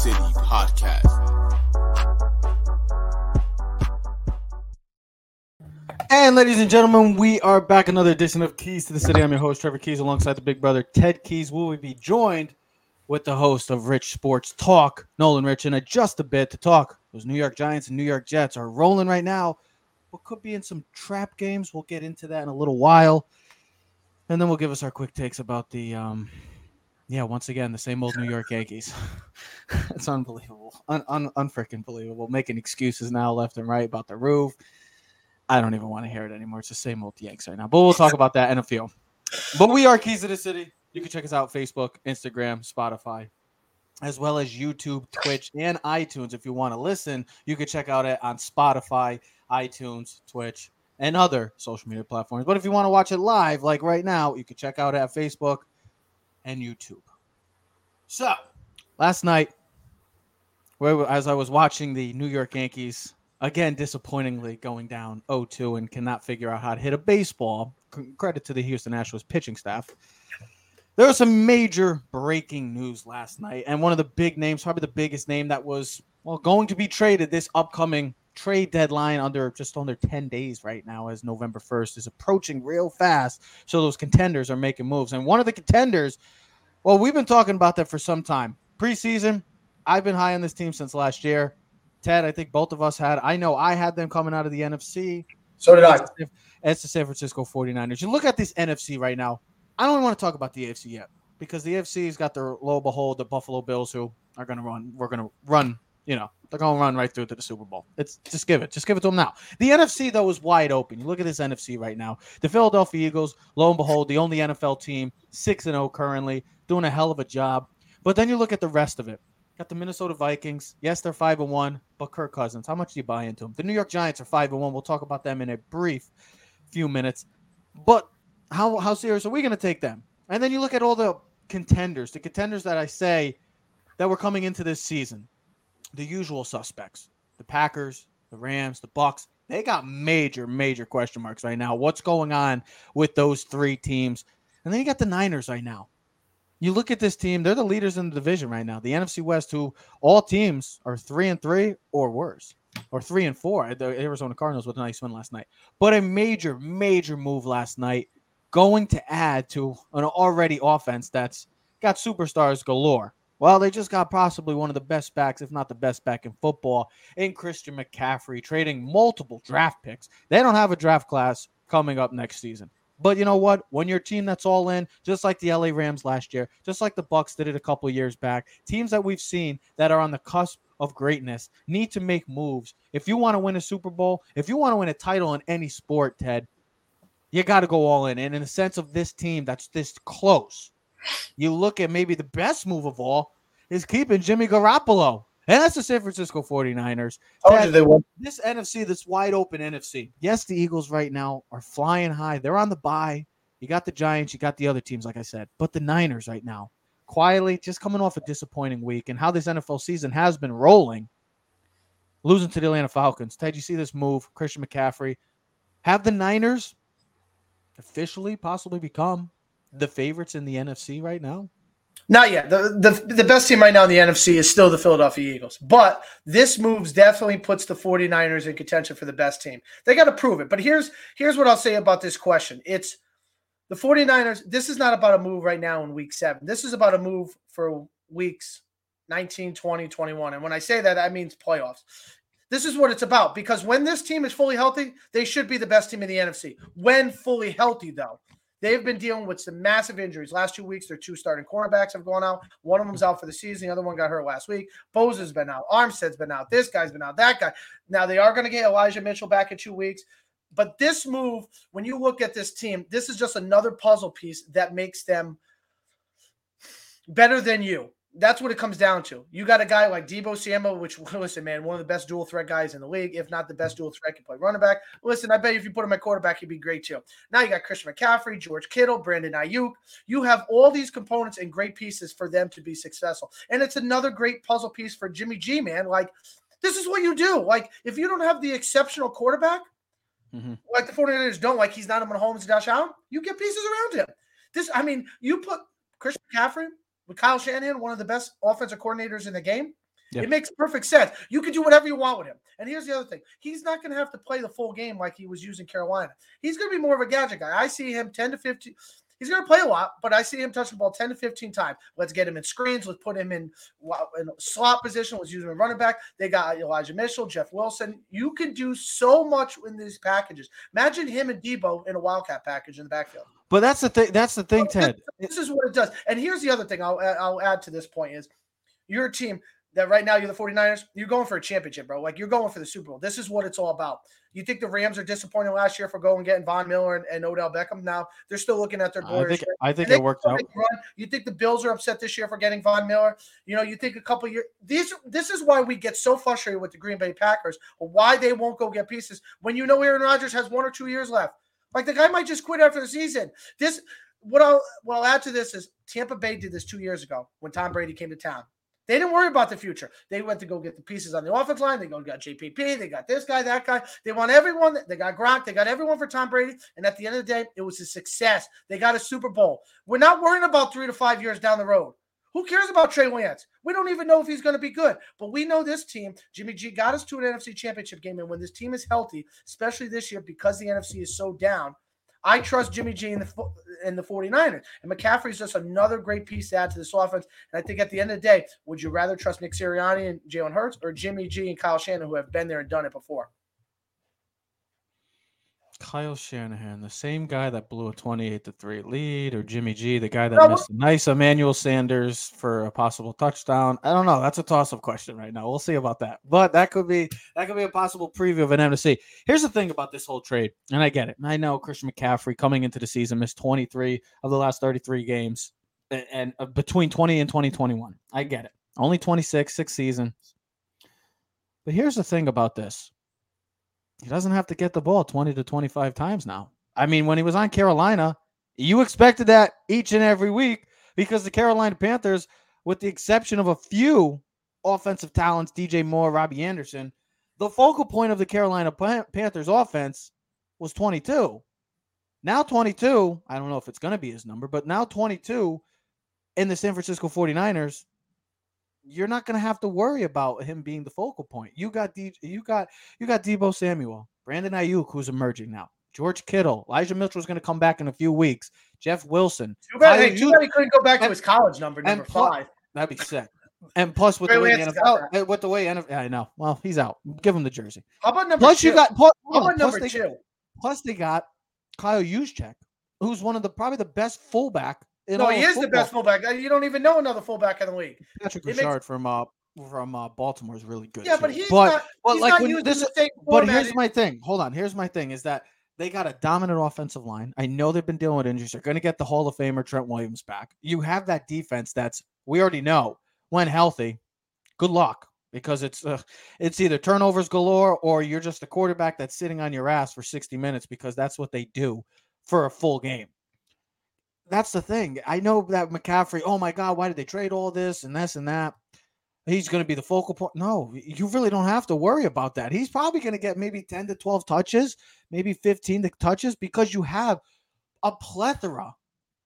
City podcast. And ladies and gentlemen, we are back another edition of Keys to the City. I'm your host, Trevor Keys, alongside the big brother, Ted Keys. Will we be joined with the host of Rich Sports Talk, Nolan Rich, in just a bit to talk. Those New York Giants and New York Jets are rolling right now. What could be in some trap games. We'll get into that in a little while. And then we'll give us our quick takes about the um yeah, once again, the same old New York Yankees. it's unbelievable. Un, un unfreaking believable. Making excuses now left and right about the roof. I don't even want to hear it anymore. It's the same old Yanks right now. But we'll talk about that in a few. But we are Keys of the City. You can check us out Facebook, Instagram, Spotify, as well as YouTube, Twitch, and iTunes. If you want to listen, you can check out it on Spotify, iTunes, Twitch, and other social media platforms. But if you want to watch it live, like right now, you can check out it at Facebook and YouTube. So, last night, as I was watching the New York Yankees again, disappointingly going down 0-2 and cannot figure out how to hit a baseball. Credit to the Houston Astros pitching staff. There was some major breaking news last night, and one of the big names, probably the biggest name that was well going to be traded this upcoming trade deadline under just under 10 days right now as November 1st is approaching real fast. So those contenders are making moves. And one of the contenders, well, we've been talking about that for some time. Preseason, I've been high on this team since last year. Ted, I think both of us had. I know I had them coming out of the NFC. So did I. It's the San Francisco 49ers. You look at this NFC right now. I don't want to talk about the AFC yet because the AFC's got their low behold the Buffalo Bills who are going to run. We're going to run. You know, they're going to run right through to the Super Bowl. It's just give it. Just give it to them now. The NFC though is wide open. You look at this NFC right now. The Philadelphia Eagles, lo and behold, the only NFL team, six and zero currently, doing a hell of a job. But then you look at the rest of it. Got the Minnesota Vikings. Yes, they're five and one, but Kirk Cousins. How much do you buy into them? The New York Giants are five and one. We'll talk about them in a brief few minutes. But how how serious are we going to take them? And then you look at all the contenders, the contenders that I say that were coming into this season, the usual suspects, the Packers, the Rams, the Bucs. They got major, major question marks right now. What's going on with those three teams? And then you got the Niners right now. You look at this team; they're the leaders in the division right now. The NFC West, who all teams are three and three or worse, or three and four. The Arizona Cardinals with a nice win last night, but a major, major move last night, going to add to an already offense that's got superstars galore. Well, they just got possibly one of the best backs, if not the best back in football, in Christian McCaffrey, trading multiple draft picks. They don't have a draft class coming up next season. But you know what? When your team that's all in, just like the LA Rams last year, just like the Bucs did it a couple years back, teams that we've seen that are on the cusp of greatness need to make moves. If you want to win a Super Bowl, if you want to win a title in any sport, Ted, you got to go all in. And in the sense of this team that's this close, you look at maybe the best move of all is keeping Jimmy Garoppolo. And that's the San Francisco 49ers. That, they won. This NFC, this wide open NFC. Yes, the Eagles right now are flying high. They're on the bye. You got the Giants, you got the other teams, like I said. But the Niners right now, quietly, just coming off a disappointing week and how this NFL season has been rolling, losing to the Atlanta Falcons. Ted, you see this move, Christian McCaffrey. Have the Niners officially possibly become the favorites in the NFC right now? Not yet. The, the the best team right now in the NFC is still the Philadelphia Eagles. But this moves definitely puts the 49ers in contention for the best team. They got to prove it. But here's here's what I'll say about this question. It's the 49ers, this is not about a move right now in week 7. This is about a move for weeks 19, 20, 21. And when I say that, that means playoffs. This is what it's about because when this team is fully healthy, they should be the best team in the NFC. When fully healthy, though, They've been dealing with some massive injuries. Last two weeks, their two starting cornerbacks have gone out. One of them's out for the season. The other one got hurt last week. Bosa's been out. Armstead's been out. This guy's been out. That guy. Now they are going to get Elijah Mitchell back in two weeks. But this move, when you look at this team, this is just another puzzle piece that makes them better than you that's what it comes down to. You got a guy like Deebo Samuel, which listen, man, one of the best dual threat guys in the league, if not the best dual threat, can play running back. Listen, I bet if you put him at quarterback, he'd be great too. Now you got Christian McCaffrey, George Kittle, Brandon Aiyuk. You have all these components and great pieces for them to be successful. And it's another great puzzle piece for Jimmy G, man. Like, this is what you do. Like, if you don't have the exceptional quarterback, mm-hmm. like the 49ers don't, like he's not a Mahomes and Josh Allen, you get pieces around him. This, I mean, you put Christian McCaffrey with Kyle Shanahan, one of the best offensive coordinators in the game. Yeah. It makes perfect sense. You can do whatever you want with him. And here's the other thing: he's not going to have to play the full game like he was using Carolina. He's going to be more of a gadget guy. I see him 10 to 15. He's going to play a lot, but I see him touch the ball 10 to 15 times. Let's get him in screens. Let's put him in, in slot position. Let's use him in running back. They got Elijah Mitchell, Jeff Wilson. You can do so much in these packages. Imagine him and Deebo in a Wildcat package in the backfield. But that's the thing. That's the thing, Ted. This is what it does. And here's the other thing I'll, I'll add to this point is your team that right now you're the 49ers, you're going for a championship, bro. Like you're going for the Super Bowl. This is what it's all about. You think the Rams are disappointed last year for going getting Von Miller and, and Odell Beckham? Now they're still looking at their I think, I think it worked out. Run. You think the Bills are upset this year for getting Von Miller? You know, you think a couple years. These, this is why we get so frustrated with the Green Bay Packers. Why they won't go get pieces when you know Aaron Rodgers has one or two years left. Like the guy might just quit after the season. This, what I'll, what I'll add to this is Tampa Bay did this two years ago when Tom Brady came to town. They didn't worry about the future. They went to go get the pieces on the offense line. They go got JPP. They got this guy, that guy. They want everyone. They got Gronk. They got everyone for Tom Brady. And at the end of the day, it was a success. They got a Super Bowl. We're not worrying about three to five years down the road. Who cares about Trey Lance? We don't even know if he's going to be good. But we know this team, Jimmy G, got us to an NFC championship game. And when this team is healthy, especially this year because the NFC is so down, I trust Jimmy G in the in the 49ers. And McCaffrey is just another great piece to add to this offense. And I think at the end of the day, would you rather trust Nick Sirianni and Jalen Hurts or Jimmy G and Kyle Shannon, who have been there and done it before? Kyle Shanahan, the same guy that blew a 28 to 3 lead, or Jimmy G, the guy that No, missed a nice Emmanuel Sanders for a possible touchdown. I don't know. That's a toss-up question right now. We'll see about that. But that could be that could be a possible preview of an NFC. Here's the thing about this whole trade, and I get it. I know Christian McCaffrey coming into the season missed 23 of the last 33 games, and, and uh, between 20 and 2021. I get it. Only 26, six seasons. But here's the thing about this he doesn't have to get the ball 20 to 25 times now. I mean, when he was on Carolina, you expected that each and every week because the Carolina Panthers, with the exception of a few offensive talents, DJ Moore, Robbie Anderson, the focal point of the Carolina Panthers offense was 22. Now 22, I don't know if it's going to be his number, but now 22 in the San Francisco 49ers, you're not going to have to worry about him being the focal point. You got D, you got you got Deebo Samuel, Brandon Aiyuk, who's emerging now. George Kittle, Elijah Mitchell's going to come back in a few weeks. Jeff Wilson. Too bad, hey, too bad he couldn't go back to his college number, number pl- five. That'd be sick. And plus, with Trey the way Lance has got NFL, uh, with the way NFL, I know. Well, he's out. Give him the jersey. How about number Plus, two? you got plus, How about plus number they, two? plus they got Kyle Juszczyk, who's one of the probably the best fullback. No, he is the best fullback. You don't even know another fullback in the league. Patrick It makes- Ricard from uh from uh, Baltimore is really good. Yeah, too. but he's but not. but he's like not this But here's my thing. Hold on. Here's my thing is that they got a dominant offensive line. I know they've been dealing with injuries. They're going to get the Hall of Famer Trent Williams back. You have that defense that's we already know when healthy. Good luck because it's uh, it's either turnovers galore or you're just a quarterback that's sitting on your ass for 60 minutes because that's what they do for a full game. That's the thing. I know that McCaffrey, oh my God, why did they trade all this and this and that? He's going to be the focal point. No, you really don't have to worry about that. He's probably going to get maybe 10 to 12 touches, maybe 15 to touches because you have a plethora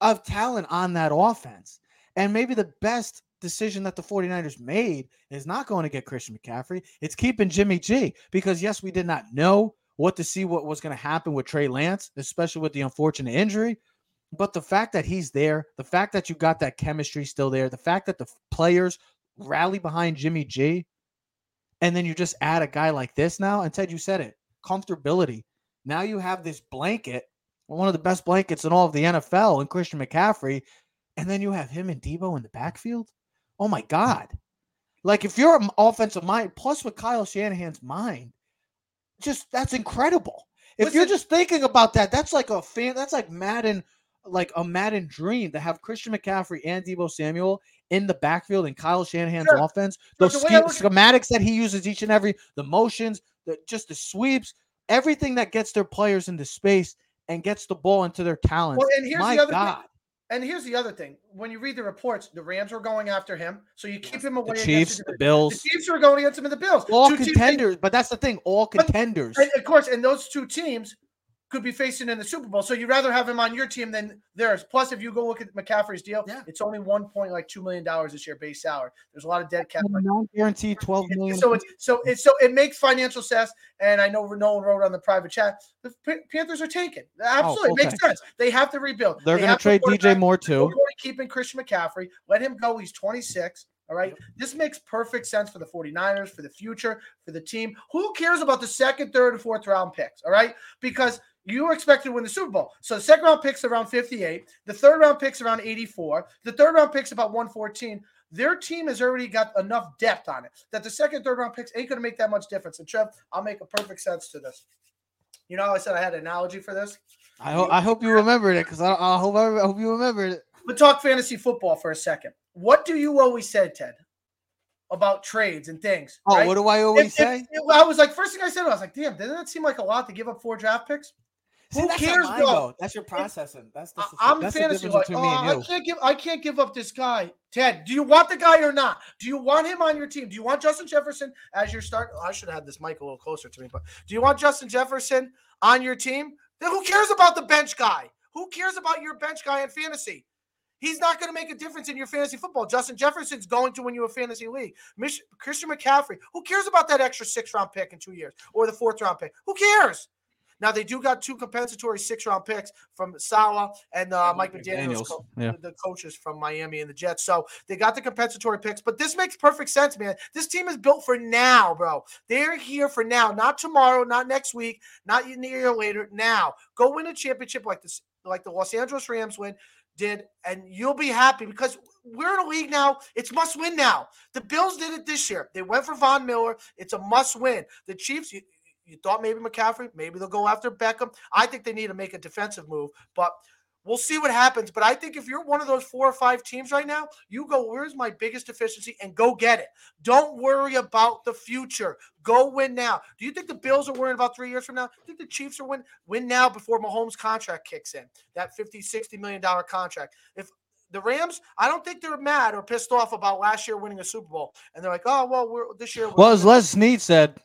of talent on that offense. And maybe the best decision that the 49ers made is not going to get Christian McCaffrey. It's keeping Jimmy G because, yes, we did not know what to see what was going to happen with Trey Lance, especially with the unfortunate injury. But the fact that he's there, the fact that you got that chemistry still there, the fact that the players rally behind Jimmy G, and then you just add a guy like this now. And Ted, you said it comfortability. Now you have this blanket, one of the best blankets in all of the NFL, and Christian McCaffrey, and then you have him and Deebo in the backfield. Oh my God. Like if you're an offensive mind, plus with Kyle Shanahan's mind, just that's incredible. If you're just thinking about that, that's like a fan, that's like Madden, like a Madden dream to have Christian McCaffrey and Deebo Samuel in the backfield in Kyle Shanahan's Sure. offense. Those the way sch- look- schematics that he uses each and every, the motions, the just the sweeps, everything that gets their players into space and gets the ball into their talents. Well, and here's My the other thing. And here's the other thing: when you read the reports, the Rams were going after him, so you keep him away. the Chiefs, the, the the Bills, Chiefs were going against him in the Bills. all Two teams- contenders. But that's the thing, all But- contenders. and of course, and those two teams could be facing in the Super Bowl. So you'd rather have him on your team than theirs. Plus, if you go look at McCaffrey's deal, Yeah. it's only one point like two million dollars this year base salary. There's a lot of dead cap. money. non-guaranteed twelve million. So it's so it's so it makes financial sense. And I know Nolan wrote on the private chat. The Panthers are tanking. Oh, Absolutely, full it makes sense. They have to rebuild. They're They going to trade DJ quarterback. Moore We're too. going to keep in Christian McCaffrey. Let him go. He's 26. All right. This makes perfect sense for the 49ers, for the future, for the team. Who cares about the second, third, and fourth round picks? All right. Because you were expected to win the Super Bowl. So the second round picks around 58. The third round picks around 84. The third round picks about 114. Their team has already got enough depth on it that the second, third round picks ain't going to make that much difference. And Trev, I'll make a perfect sense to this. You know, how I said I had an analogy for this. I hope I hope you remembered it because I, I hope I hope you remembered it. But talk fantasy football for a second. What do you always say, Ted, about trades and things? Oh, right? what do I always if- say? if- I was like, first thing I said, I was like, damn, doesn't that seem like a lot to give up four draft picks? See, Who cares, bro? though. That's your processing. That's the, I'm that's fantasy difference like, oh, I can't give, I can't give up this guy. Ted, do you want the guy or not? Do you want him on your team? Do you want Justin Jefferson as your start? I should have had this mic a little closer to me, but do you want Justin Jefferson on your team? Then who cares about the bench guy? Who cares about your bench guy in fantasy? He's not going to make a difference in your fantasy football. Justin Jefferson's going to win you a fantasy league. Mich- Christian McCaffrey, who cares about that extra six round pick in two years or the fourth round pick? Who cares? Now they do got two compensatory six round picks from Saleh and uh, Mike McDaniel's, McDaniels, co- yeah. the coaches from Miami and the Jets. So they got the compensatory picks, but this makes perfect sense, man. This team is built for now, bro. They're here for now, not tomorrow, not next week, not a year later. Now, go win a championship like this, like the Los Angeles Rams win did, and you'll be happy because we're in a league now. It's must win now. The Bills did it this year. They went for Von Miller. It's a must win. The Chiefs, you, you thought maybe McCaffrey, maybe they'll go after Beckham. I think they need to make a defensive move, but we'll see what happens. But I think if you're one of those four or five teams right now, you go, where's my biggest deficiency and go get it. Don't worry about the future. Go win now. Do you think the Bills are worrying about three years from now? I think the Chiefs are win win now before Mahomes' contract kicks in. That 50, 60 million dollar contract. If the Rams, I don't think they're mad or pissed off about last year winning a Super Bowl. And they're like, oh, well, we're this year. we're Well, as Les Snead said,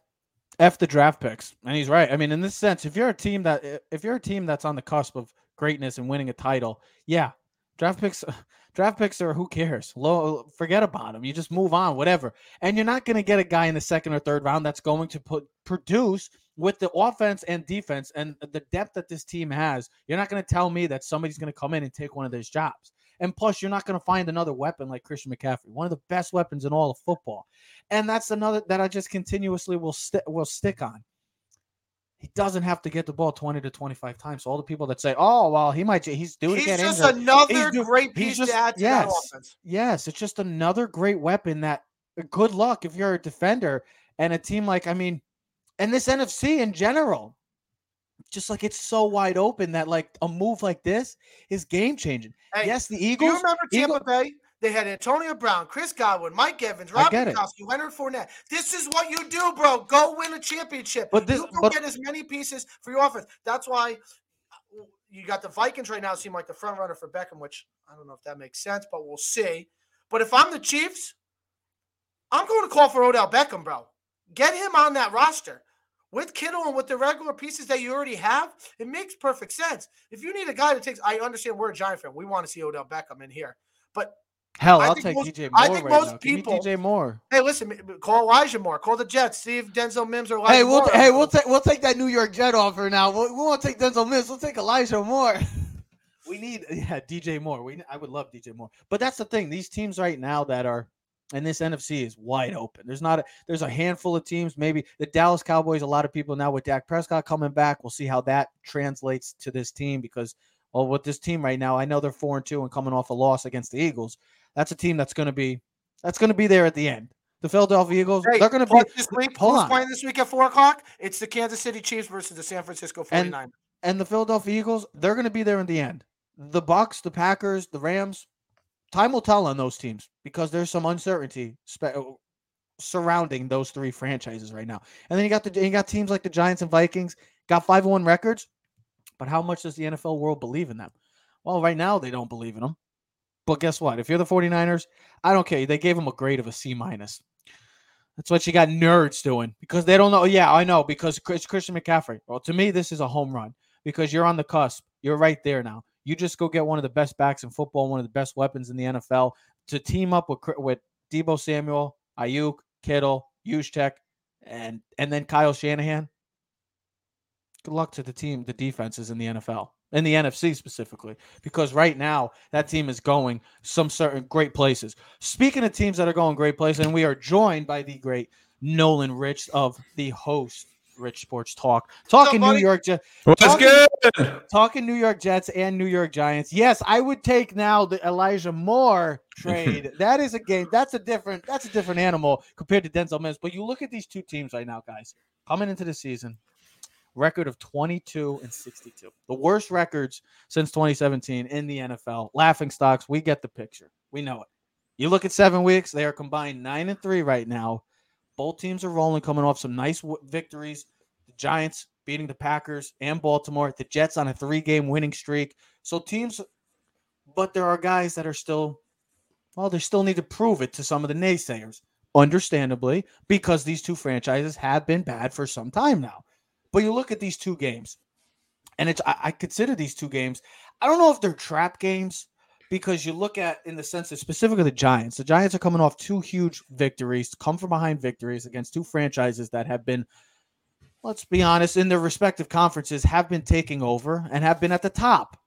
"F the draft picks," and he's right. I mean, in this sense, if you're a team that if you're a team that's on the cusp of greatness and winning a title, yeah, draft picks, draft picks are who cares? Low, forget about them. You just move on, whatever. And you're not going to get a guy in the second or third round that's going to put produce with the offense and defense and the depth that this team has. You're not going to tell me that somebody's going to come in and take one of those jobs. And plus, you're not going to find another weapon like Christian McCaffrey, one of the best weapons in all of football. And that's another that I just continuously will stick will stick on. He doesn't have to get the ball 20 to 25 times. So all the people that say, "Oh, well, he might he's to he's get just injured." another do- great piece just- to add to yes. that offense. Yes, it's just another great weapon that uh, good luck if you're a defender and a team like I mean, and this NFC in general, just like it's so wide open that like a move like this is game changing. Hey, yes, the Do you Eagles. remember Tampa Bay? They had Antonio Brown, Chris Godwin, Mike Evans, Rob. Gronkowski, Leonard Fournette. This is what you do, bro. Go win a championship. But this- you go but- get as many pieces for your offense. That's why uh, you got the Vikings right now seem like the front runner for Beckham, which I don't know if that makes sense, but we'll see. But if I'm the Chiefs, I'm going to call for Odell Beckham, bro. Get him on that roster. With Kittle and with the regular pieces that you already have, it makes perfect sense. If you need a guy that takes, I understand we're a Giant fan. We want to see Odell Beckham in here. But Hell, I I'll take most- DJ Moore I think right most now. People- DJ Moore. Hey, listen, call Elijah Moore. Call the Jets. See if Denzel Mims or Elijah Hey, we'll Moore. hey, we'll take we'll take that New York Jet offer now. We, we won't take Denzel Mims. We'll take Elijah Moore. we need yeah DJ Moore. We I would love DJ Moore. But that's the thing. These teams right now that are and this NFC is wide open. There's not a there's a handful of teams. Maybe the Dallas Cowboys. A lot of people now with Dak Prescott coming back. We'll see how that translates to this team because well, with this team right now, I know they're four and two and coming off a loss against the Eagles. That's a team that's going to be that's going to be there at the end. The Philadelphia Eagles. Hey, they're going to be this week. hold on. playing this week at four o'clock? It's the Kansas City Chiefs versus the San Francisco 49ers. and the Philadelphia Eagles, they're going to be there in the end. The Bucs, the Packers, the Rams, time will tell on those teams because there's some uncertainty spe- uh, surrounding those three franchises right now. And then you got the you got teams like the Giants and Vikings got 5-1 records, but how much does the NFL world believe in them? Well, right now they don't believe in them. But guess what? If you're the 49ers, I don't care. They gave them a grade of a C minus. That's what you got nerds doing because they don't know. Yeah, I know because it's Christian McCaffrey. Well, to me, this is a home run. because you're on the cusp. You're right there now. You just go get one of the best backs in football, one of the best weapons in the NFL to team up with with Deebo Samuel, Aiyuk, Kittle, Juszczyk, and and then Kyle Shanahan. Good luck to the team, the defenses in the NFL, in the NFC specifically, because right now that team is going some certain great places. Speaking of teams that are going great places, and we are joined by the great Nolan Rich of the host Rich Sports Talk, talking New York Jets. What's talking, good? Talking New York Jets and New York Giants. Yes, I would take now the Elijah Moore trade. that is a game. That's a different. That's a different animal compared to Denzel Mims. But you look at these two teams right now, guys, coming into the season. Record of 22 and 62. The worst records since 2017 in the NFL. Laughing stocks. We get the picture. We know it. You look at seven weeks, they are combined nine and three right now. Both teams are rolling, coming off some nice w- victories. The Giants beating the Packers and Baltimore. The Jets on a three-game winning streak. So teams, but there are guys that are still, well, they still need to prove it to some of the naysayers, understandably, because these two franchises have been bad for some time now. But you look at these two games, and it's I, I consider these two games. I don't know if they're trap games because you look at in the sense of specifically the Giants. The Giants are coming off two huge victories, come from behind victories against two franchises that have been, let's be honest, in their respective conferences, have been taking over and have been at the top.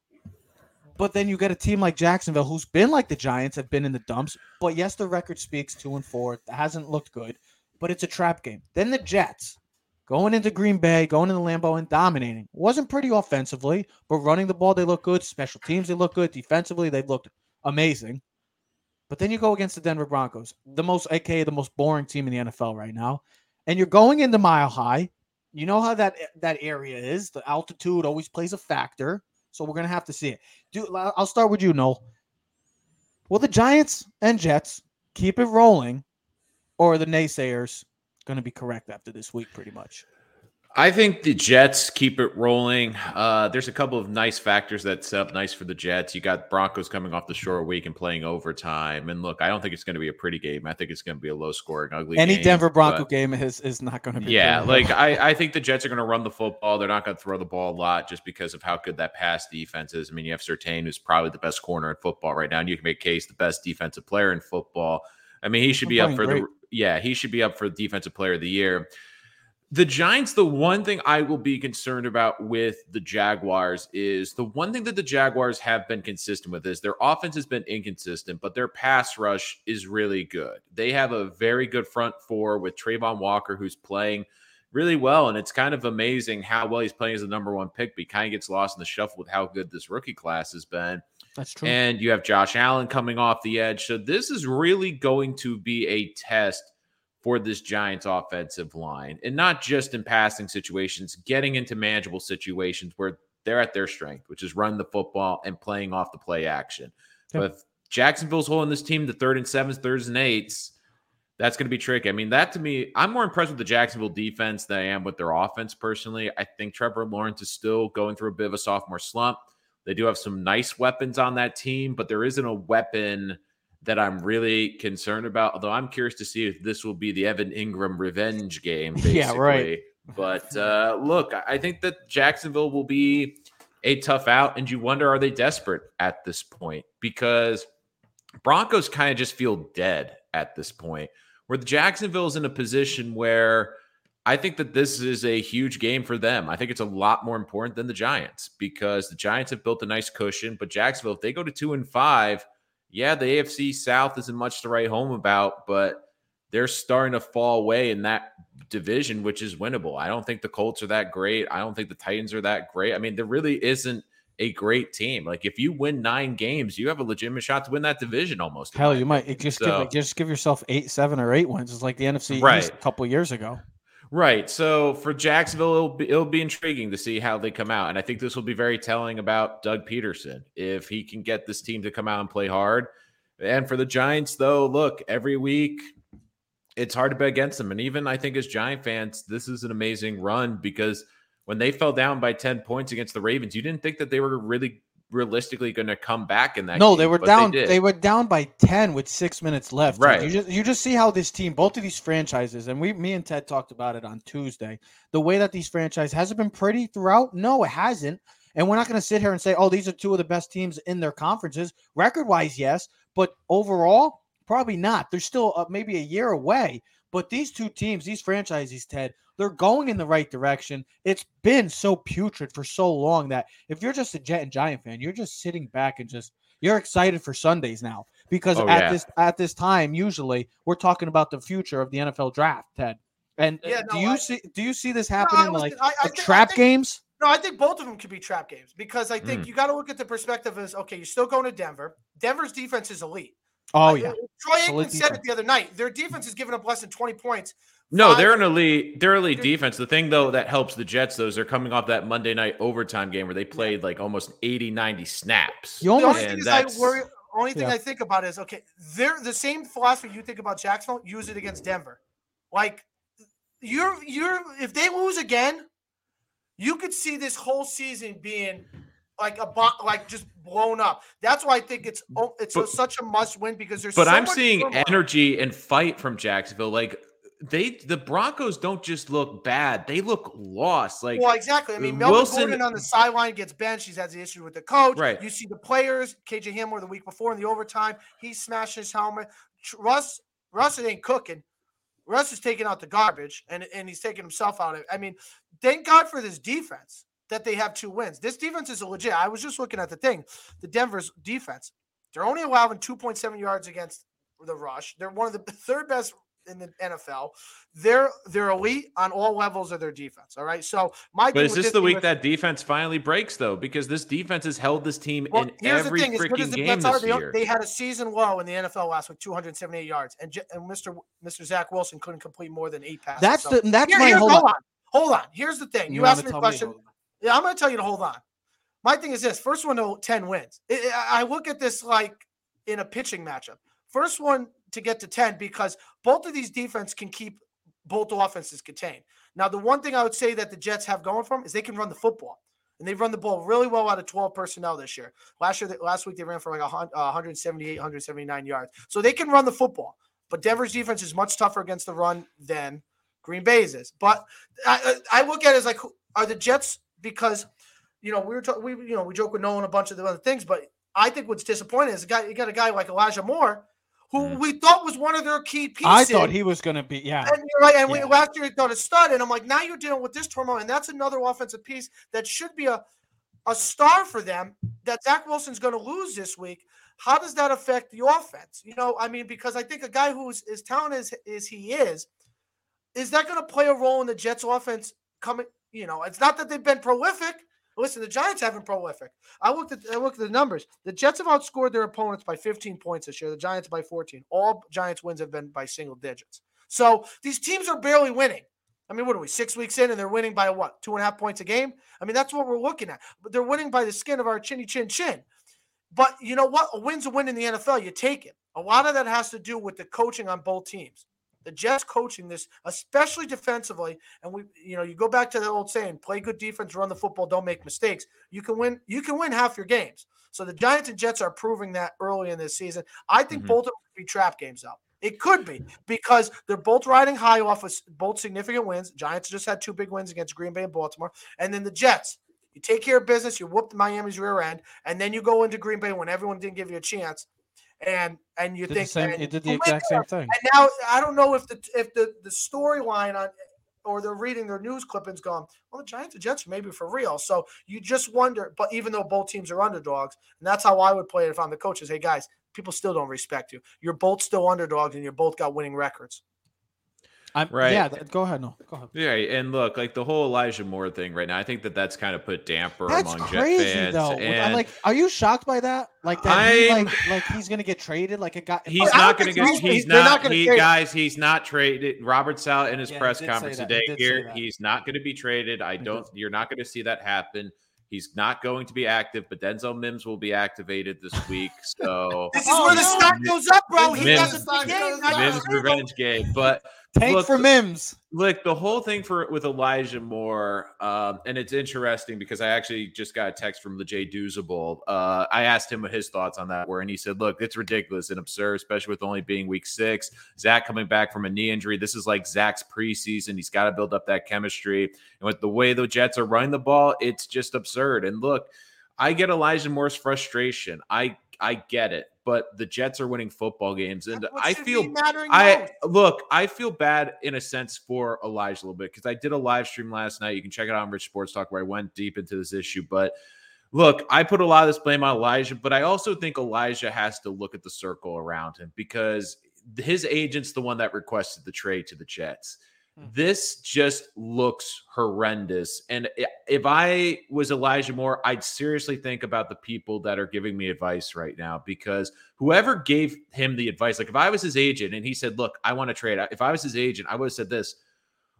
But then you get a team like Jacksonville, who's been like the Giants, have been in the dumps. But yes, the record speaks two and four. It hasn't looked good, but it's a trap game. Then the Jets, going into Green Bay, going into Lambeau and dominating. Wasn't pretty offensively, but running the ball, they look good. Special teams, they look good. Defensively, they looked amazing. But then you go against the Denver Broncos, the most, aka the most boring team in the NFL right now, and you're going into Mile High. You know how that that area is. The altitude always plays a factor, so we're gonna have to see it. Do I'll start with you, Noel. Will the Giants and Jets keep it rolling, or are the naysayers going to be correct after this week, pretty much. I think the Jets keep it rolling. Uh, there's a couple of nice factors that set up nice for the Jets. You got Broncos coming off the short week and playing overtime. And look, I don't think it's going to be a pretty game. I think it's going to be a low scoring, ugly. Any game, Denver Bronco game is is not going to be. Yeah, like I, I think the Jets are going to run the football. They're not going to throw the ball a lot just because of how good that pass defense is. I mean, you have Surtain, who's probably the best corner in football right now, and you can make case the best defensive player in football. I mean, he should be up for great. the yeah, he should be up for defensive player of the year. The Giants, the one thing I will be concerned about with the Jaguars is the one thing that the Jaguars have been consistent with is their offense has been inconsistent, but their pass rush is really good. They have a very good front four with Travon Walker, who's playing really well. And it's kind of amazing how well he's playing as the number one pick, but he kind of gets lost in the shuffle with how good this rookie class has been. That's true. And you have Josh Allen coming off the edge. So this is really going to be a test for this Giants offensive line. And not just in passing situations, getting into manageable situations where they're at their strength, which is run the football and playing off the play action. Yep. But Jacksonville's holding this team to third and sevens, thirds and eights, that's going to be tricky. I mean, that to me, I'm more impressed with the Jacksonville defense than I am with their offense personally. I think Trevor Lawrence is still going through a bit of a sophomore slump. They do have some nice weapons on that team, but there isn't a weapon that I'm really concerned about. Although I'm curious to see if this will be the Evan Engram revenge game. Basically. yeah, right. But uh, look, I think that Jacksonville will be a tough out, and you wonder are they desperate at this point because Broncos kind of just feel dead at this point. Where the Jacksonville is in a position where I think that this is a huge game for them. I think it's a lot more important than the Giants because the Giants have built a nice cushion, but Jacksonville, if they go to two and five, yeah, the AFC South isn't much to write home about, but they're starting to fall away in that division, which is winnable. I don't think the Colts are that great. I don't think the Titans are that great. I mean, there really isn't a great team. Like if you win nine games, you have a legitimate shot to win that division almost. Hell, you might just so, give just give yourself eight, seven, or eight wins. It's like the NFC right. East a couple years ago. Right. So for Jacksonville, it'll be, it'll be intriguing to see how they come out. And I think this will be very telling about Doug Pederson if he can get this team to come out and play hard. And for the Giants, though, look, every week it's hard to bet against them. And even I think as Giant fans, this is an amazing run because when they fell down by 10 points against the Ravens, you didn't think that they were really realistically going to come back in that. No, game, they were down. did. They, were down by ten with six minutes left. dude. Right. You just you just see how this team, both of these franchises, and we, me and Ted talked about it on Tuesday. The way that these franchises has it been pretty throughout? No, it hasn't. And we're not going to sit here and say, oh, these are two of the best teams in their conferences. Record wise, yes, but overall, probably not. They're still uh, maybe a year away. But these two teams, these franchises, Ted, they're going in the right direction. It's been so putrid for so long that if you're just a Jet and Giant fan, you're just sitting back and just you're excited for Sundays now because Oh, at yeah. this at this time, usually we're talking about the future of the NFL draft, Ted. And Yeah, do no, you I- see do you see this No, I happening was- like, I- I like think- I trap think- games? No, I think both of them could be trap games because I think Mm. you got to look at the perspective as okay, you're still going to Denver. Denver's defense is elite. Oh yeah. Troy Aikman said defense. it the other night. Their defense has given up less than 20 points. No, Five- they're an elite. They're elite They're- defense. The thing though that helps the Jets though is they're coming off that Monday night overtime game where they played like almost 80, 90 snaps. You The only thing is I worry. Only thing Yeah. I think about is okay. They're the same philosophy you think about Jacksonville. Use it against Denver. Like you're you're if they lose again, you could see this whole season being like a bo- like just blown up. That's why I think it's oh, it's But- such a must win because there's. But so I'm seeing energy and fight from Jacksonville. Like they, the Broncos don't just look bad; they look lost. Like well, exactly. I mean, Melvin Wilson- Gordon on the sideline gets benched. He's has the issue with the coach. Right. You see the players. KJ Hamler the week before in the overtime, he smashed his helmet. Russ, Russ it ain't cooking. Russ is taking out the garbage, and and he's taking himself out. of it. I mean, thank God for this defense that they have two wins. This defense is legit. I was just looking at the thing, the Denver's defense. They're only allowing 2.7 yards against the rush. They're one of the third best in the NFL. They're they're elite on all levels of their defense. All right. So my But is with this the week is- that defense finally breaks though? Because this defense has held this team well, in here's every the thing: as as freaking the game Jets are, this they, year. they had a season low in the NFL last week, 278 yards, and, and Mr. Mr. Zach Wilson couldn't complete more than eight passes. That's So- the that's Here- my here- hold on, hold on. Here's the thing: you, wanna asked me a tell question. Yeah, I'm going to tell you to hold on. My thing is this: first one to 10 wins. I- look at this like in a pitching matchup. First one to get to 10 because both of these defense can keep both offenses contained. Now, the one thing I would say that the Jets have going for them is they can run the football. And they've run the ball really well out of 12 personnel this year. Last year, last week they ran for like uh, 178, 179 yards. So they can run the football. But Denver's defense is much tougher against the run than Green Bay's is. But I I look at it as like, are the Jets because you know we were talking, we you know we joke with Nolan a bunch of the other things, but I think what's disappointing is a guy you got a guy like Elijah Moore, who Mhm. we thought was one of their key pieces. I thought he was going to be yeah. And you're right. And we, Yeah. last year, he thought a stud. And I'm like, now you're dealing with this turmoil. And that's another offensive piece that should be a, a star for them that Zach Wilson's going to lose this week. How does that affect the offense? You know, I mean, because I think a guy who's as talented as, as he is, is that going to play a role in the Jets offense coming? You know, it's not that they've been prolific. Listen, the Giants have been prolific. I looked at I looked at the numbers. The Jets have outscored their opponents by 15 points this year. The Giants by 14. All Giants wins have been by single digits. So these teams are barely winning. I mean, what are we six weeks in and they're winning by what two and a half points a game? I mean, that's what we're looking at. But they're winning by the skin of our chinny chin chin. But you know what? A win's a win in the NFL. You take it. A lot of that has to do with the coaching on both teams. The Jets coaching this, especially defensively, and we, you know, you go back to the old saying: play good defense, run the football, don't make mistakes. You can win. You can win half your games. So the Giants and Jets are proving that early in this season. I think Mhm. both of them could be trap games though. It could be because they're both riding high off of both significant wins. Giants just had two big wins against Green Bay and Baltimore, and then the Jets. You take care of business, you whoop Miami's rear end, and then you go into Green Bay when everyone didn't give you a chance, and and you Did think same, it did the exact same thing. And now I don't know if the if the the storyline on or they're reading their news clippings going, well, the Giants and Jets maybe for real. So you just wonder, but even though both teams are underdogs, and that's how I would play it if I'm the coaches. hey guys, people still don't respect you. You're both still underdogs and you're both got winning records. I'm, Right. Yeah, go ahead. No, go ahead. Yeah, and look, like the whole Elijah Moore thing right now, I think that that's kind of put damper That's among crazy Jet fans. though. I'm And like, are you shocked by that? Like that? He, like, like he's gonna get traded? Like a guy? he's I don't going to get. he's- He's not not. gonna He guys, he's not traded. Robert Saleh in his Yeah, press conference today He here, he's not going to be traded. I did don't. You're not going to see that happen. He's not going to be active, but Denzel Mims will be activated this week. So This is Oh, where the oh, no. stock goes up, bro. He Mims- doesn't game. Mims I Mims revenge game. But Tank Look, for Mims. Look, the whole thing for with Elijah Moore, um, and it's interesting because I actually just got a text from Lejay Doozable. Uh, I asked him what his thoughts on that were, and he said, "Look, it's ridiculous and absurd, especially with only being week six. Zach coming back from a knee injury. This is like Zach's preseason. He's got to build up that chemistry, and with the way the Jets are running the ball, it's just absurd. And look, I get Elijah Moore's frustration. I I get it, but the Jets are winning football games, and I feel I most. look, I feel bad in a sense for Elijah a little bit because I did a live stream last night. You can check it out on Rich Sports Talk where I went deep into this issue. But look, I put a lot of this blame on Elijah, but I also think Elijah has to look at the circle around him because his agent's the one that requested the trade to the Jets. Hmm. This just looks horrendous. And if I was Elijah Moore, I'd seriously think about the people that are giving me advice right now because whoever gave him the advice, like if I was his agent and he said, Look, I want to trade, if I was his agent, I would have said this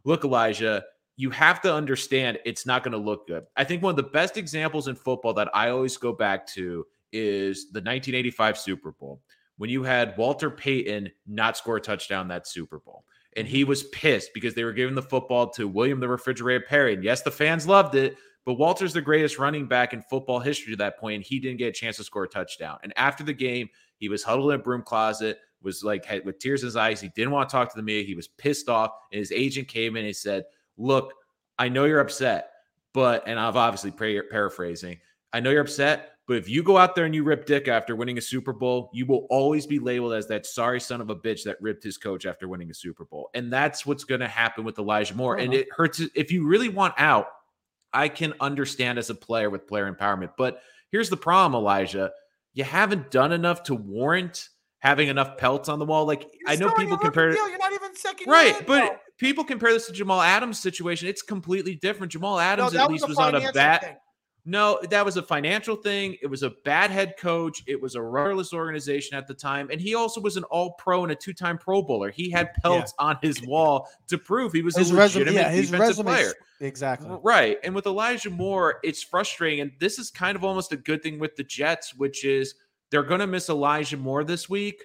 Look, Elijah, you have to understand it's not going to look good. I think one of the best examples in football that I always go back to is the 1985 Super Bowl when you had Walter Payton not score a touchdown that Super Bowl. And mm-hmm. he was pissed because they were giving the football to William the Refrigerator Perry. And yes, the fans loved it, but Walter's the greatest running back in football history to that point, and he didn't get a chance to score a touchdown. And after the game, he was huddled in a broom closet, was like had, with tears in his eyes. He didn't want to talk to the media. He was pissed off. And his agent came in and he said, Look, I know you're upset, but, and I've obviously par- paraphrasing, I know you're upset, but if you go out there and you rip dick after winning a Super Bowl, you will always be labeled as that sorry son of a bitch that ripped his coach after winning a Super Bowl. And that's what's going to happen with Elijah Moore. And Uh-huh. it hurts. If you really want out, I can understand as a player with player empowerment. But here's the problem, Elijah. You haven't done enough to warrant having enough pelts on the wall. Like You're I know people compare it. You're not even second Right, but though. people compare this to Jamal Adams' situation. It's completely different. Jamal Adams that at least a was on a bat. thing. No, that was a financial thing. It was a bad head coach. It was a rudderless organization at the time. And he also was an all pro and a two time Pro Bowler. He had pelts on his wall to prove he was His a resume, legitimate yeah, his defensive resume. player. Exactly. Right. And with Elijah Moore, it's frustrating. And this is kind of almost a good thing with the Jets, which is they're going to miss Elijah Moore this week.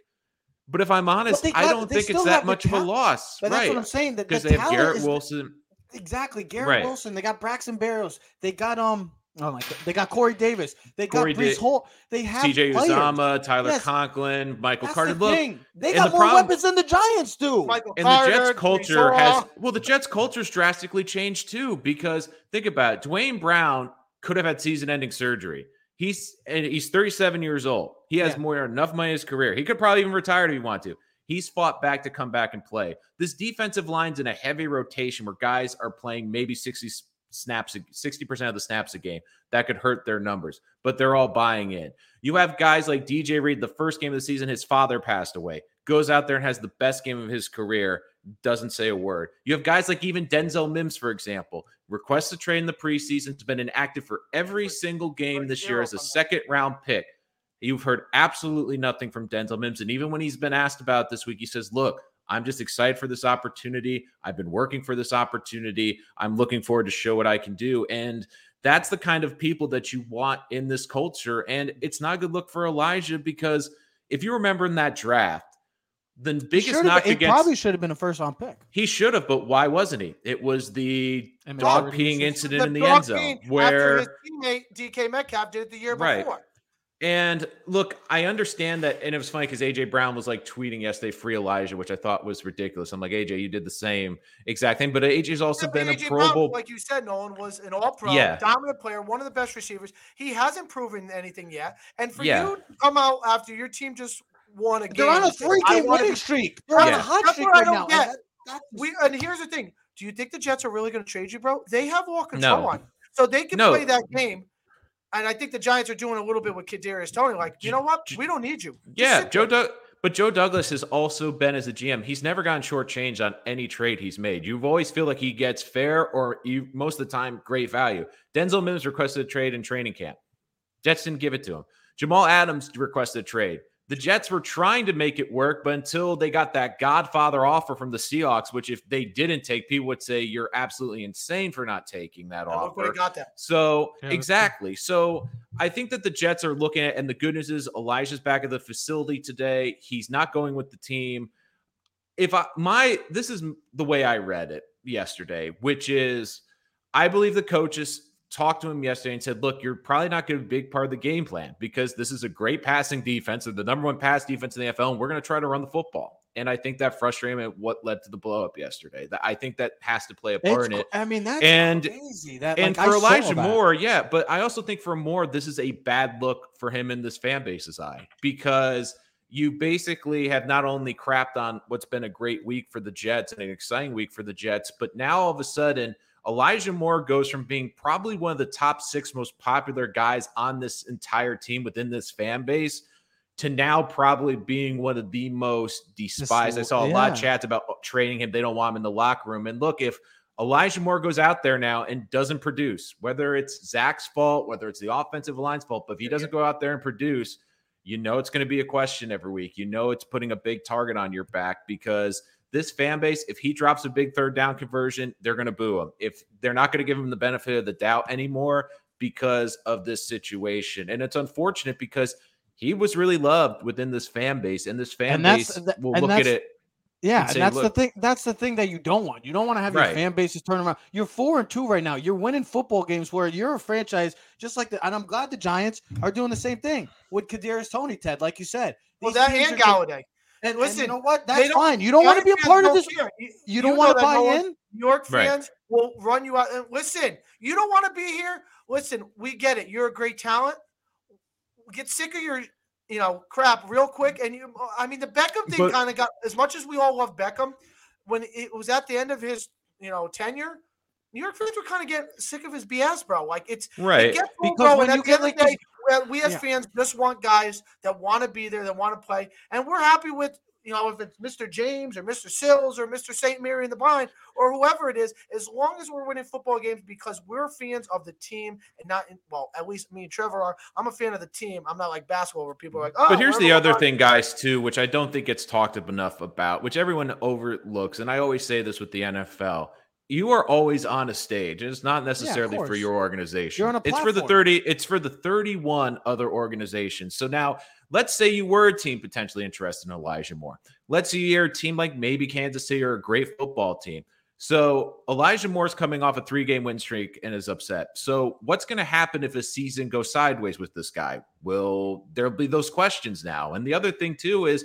But if I'm honest, I don't think it's that much of a loss. But that's what I'm saying. That Because the they have Garrett Wilson. Exactly. Garrett Right. Wilson. They got Braxton Berrios. They got um. Oh my god. They got Corey Davis. They got Corey Breece Da- Hall. They have CJ players. Uzomah, Tyler Yes. Conklin, Michael That's Carter. the Look, thing. They got the more problem- weapons than the Giants do. Michael and Carter, the Jets culture has well, the Jets culture's drastically changed too. Because think about it, Duane Brown could have had season-ending surgery. He's and he's 37 years old. He has Yeah. more enough money in his career. He could probably even retire if he want to. He's fought back to come back and play. This defensive line's in a heavy rotation where guys are playing maybe 60 s- snaps, 60% of the snaps a game. That could hurt their numbers, but they're all buying in. You have guys like DJ Reed, the first game of the season, his father passed away, goes out there and has the best game of his career, doesn't say a word. You have guys like even Denzel Mims, for example, requests a trade in the preseason, has been inactive for every single game this year as a second round pick. You've heard absolutely nothing from Denzel Mims. And even when he's been asked about this week, he says, Look, I'm just excited for this opportunity. I've been working for this opportunity. I'm looking forward to show what I can do. And that's the kind of people that you want in this culture. And it's not a good look for Elijah because if you remember in that draft, the He biggest should've knock against probably should have been a first round pick. he should have, but why wasn't he? It was the dog peeing incident in the end zone where his teammate DK Metcalf did it the year Right. before. And look, I understand that, and it was funny because AJ Brown was like tweeting yesterday, "Free Elijah," which I thought was ridiculous. I'm like, AJ, you did the same exact thing, but AJ's also Yeah, but been a Pro Brown, Bowl. like you said, Nolan was an All-Pro, Yeah. dominant player, one of the best receivers. He hasn't proven anything yet. And for Yeah. you to come out after your team just won a game, They're on a and three game winning be-" streak. They're on a hot That's streak what I right don't now. get. And that- We and here's the thing: Do you think the Jets are really going to trade you, bro? They have all control No. on, you. so they can No. play that game. And I think the Giants are doing a little bit with Kadarius Toney. Like, you know what? We don't need you. Just Yeah, Joe. Doug, but Joe Douglas has also been as a GM. He's never gotten shortchanged on any trade he's made. You've always feel like he gets fair or you most of the time great value. Denzel Mims requested a trade in training camp. Jets didn't give it to him. Jamal Adams requested a trade. The Jets were trying to make it work, but until they got that Godfather offer from the Seahawks, which if they didn't take, people would say you're absolutely insane for not taking that And look where offer. got that. So Yeah, that's true. exactly. So I think that the Jets are looking at, and the good news is Elijah's back at the facility today. He's not going with the team. if I my this is the way I read it yesterday, which is I believe the coaches talked to him yesterday and said, "Look, you're probably not going to be a big part of the game plan because this is a great passing defense, or the number one pass defense in the NFL, and we're going to try to run the football." And I think that frustrated him. What led to the blow up yesterday? That I think that has to play a part It's in it. I mean, that's And- crazy. That And like, for saw Elijah. Moore, yeah, but I also think for Moore, this is a bad look for him in this fan base's eye because you basically have not only crapped on what's been a great week for the Jets and an exciting week for the Jets, but now all of a sudden, Elijah Moore goes from being probably one of the top six most popular guys on this entire team within this fan base to now probably being one of the most despised. I saw a lot of chats about trading him. They don't want him in the locker room. And look, if Elijah Moore goes out there now and doesn't produce, whether it's Zach's fault, whether it's the offensive line's fault, but if he doesn't go out there and produce, you know it's going to be a question every week. You know it's putting a big target on your back because this fan base, if he drops a big third down conversion, they're going to boo him. If they're not going to give him the benefit of the doubt anymore because of this situation. And it's unfortunate because he was really loved within this fan base, and this fan And that's- base that- will and look at it. Yeah, and and say, that's the thing. That's the thing that you don't want. You don't want to have Right. your fan bases turn around. You're four and two right now. You're winning football games where you're a franchise, just like the. And I'm glad the Giants are doing the same thing with Kadarius Toney, Ted, like you said. Well, These that teams and are- Golladay. And, and listen, you know what? That's fine. You don't want to be a part of this. care. You, You don't want to buy no in. New York Right. fans will run you out. And listen, you don't want to be here. Listen, we get it. You're a great talent. Get sick of your, you know, crap real quick. And you, I mean, the Beckham thing kind of got as much as we all love Beckham. When it was at the end of his, you know, tenure, New York fans were kind of getting sick of his BS, bro. Like it's it Right. gets Because when you get like day, well, we as Yeah. fans just want guys that want to be there, that want to play, and we're happy with you know if it's Mr. James or Mr. Sills or Mr. St. Mary in the Blind or whoever it is, as long as we're winning football games because we're fans of the team and not in, well, at least me and Trevor are. I'm a fan of the team. I'm not like basketball where people are like, oh. but here's the other thing, guys, too, which I don't think gets talked enough about, which everyone overlooks. And I always say this with the NFL. You are always on a stage, and it's not necessarily for your organization. You're on a it's for the 30, it's for the 31 other organizations. So now let's say you were a team potentially interested in Elijah Moore. Let's say you're a team like maybe Kansas City or a great football team. So Elijah Moore's coming off a three-game win streak and is upset. So what's going to happen if a season goes sideways with this guy? Will there'll be those questions now? And the other thing too is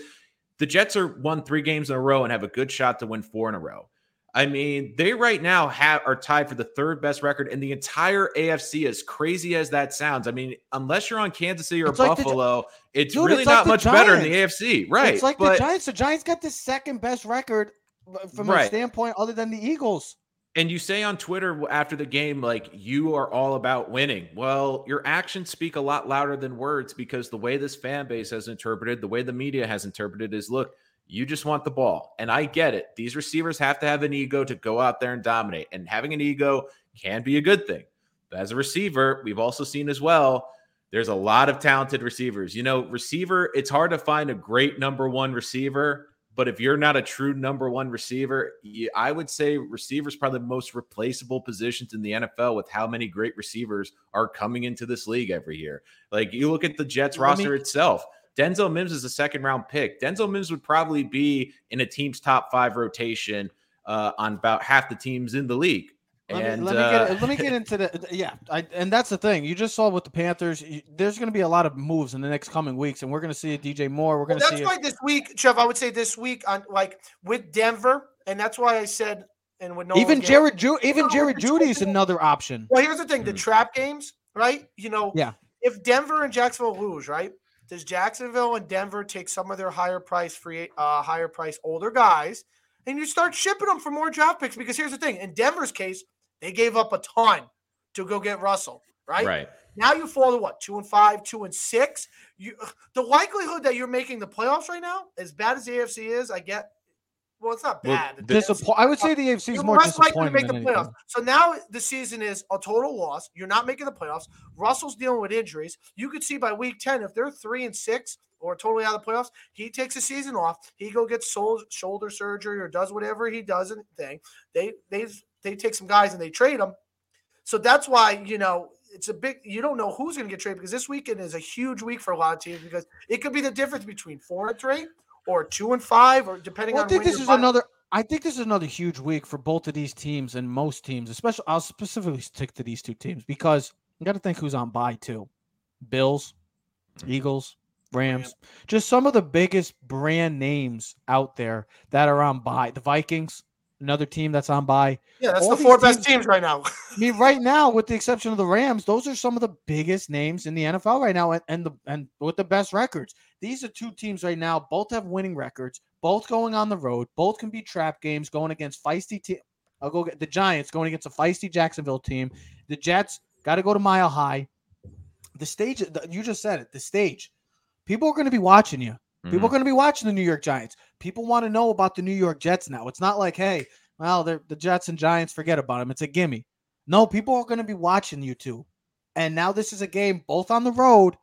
the Jets are won three games in a row and have a good shot to win four in a row. I mean, they right now have are tied for the third best record in the entire AFC. As crazy as that sounds, I mean, unless you're on Kansas City or It's like the Buffalo, it's Dude, really it's not the much better in the AFC, right? It's like but, the Giants. The Giants got the second best record uh, from a standpoint, other than the Eagles. and you say on Twitter after the game, like you are all about winning. Well, your actions speak a lot louder than words because the way this fan base has interpreted, the way the media has interpreted is look, you just want the ball. And I get it. These receivers have to have an ego to go out there and dominate. And having an ego can be a good thing. But as a receiver, we've also seen as well, there's a lot of talented receivers. You know, receiver, it's hard to find a great number one receiver. But if you're not a true number one receiver, I would say receivers probably the most replaceable positions in the NFL with how many great receivers are coming into this league every year. Like you look at the Jets roster itself. Denzel Mims is a second round pick. Denzel Mims would probably be in a team's top five rotation uh, on about half the teams in the league. Let And me, let, me uh, get, let me get into the yeah, I, and that's the thing. You just saw with the Panthers. you- There's going to be a lot of moves in the next coming weeks, and we're going to see a DJ Moore. We're going to that's see. why this week, Trev, I would say this week on like with Denver, and that's why I said and with A, no even Jared, Ju- even Jared it's Jeudy is another option. Well, here's the thing: the Mhm. trap games, right? You know, Yeah. If Denver and Jacksonville lose, right? Does Jacksonville and Denver take some of their higher price free, uh, higher price older guys, and you start shipping them for more draft picks? Because here's the thing: in Denver's case, they gave up a ton to go get Russell, right? right. Now you fall to what two and five, two and six. You the likelihood that you're making the playoffs right now, as bad as the AFC is, I get. Well, it's not bad. The Disappoint. I would say the AFC is more less likely to make the playoffs. anything. So now the season is a total loss. You're not making the playoffs. Russell's dealing with injuries. You could see by week 10, if they're three and six or totally out of the playoffs, he takes a season off. He go gets sol- shoulder surgery or does whatever he does and thing. They they they take some guys and they trade them. So that's why, you know, it's a big you don't know who's gonna get traded because this weekend is a huge week for a lot of teams because it could be the difference between four and three or two and five, or depending Well, I think this is another. I think this is another huge week for both of these teams and most teams, especially. I'll specifically stick to these two teams because you got to think who's on bye too. Bills, Eagles, Rams, just some of the biggest brand names out there that are on bye. The Vikings, another team that's on bye. Yeah, that's all the four best teams- teams right now. I mean, right now, with the exception of the Rams, those are some of the biggest names in the NFL right now, and, and the and with the best records. These are two teams right now. Both have winning records. Both going on the road. Both can be trap games going against feisty team. I'll go get the Giants going against a feisty Jacksonville team. The Jets got to go to Mile High. The stage, the- you just said it. The stage. People are going to be watching you. People Mhm. are going to be watching the New York Giants. People want to know about the New York Jets now. It's not like, hey, well, they're the Jets and Giants, forget about them. It's a gimme. No, people are going to be watching you two. And now this is a game both on the road.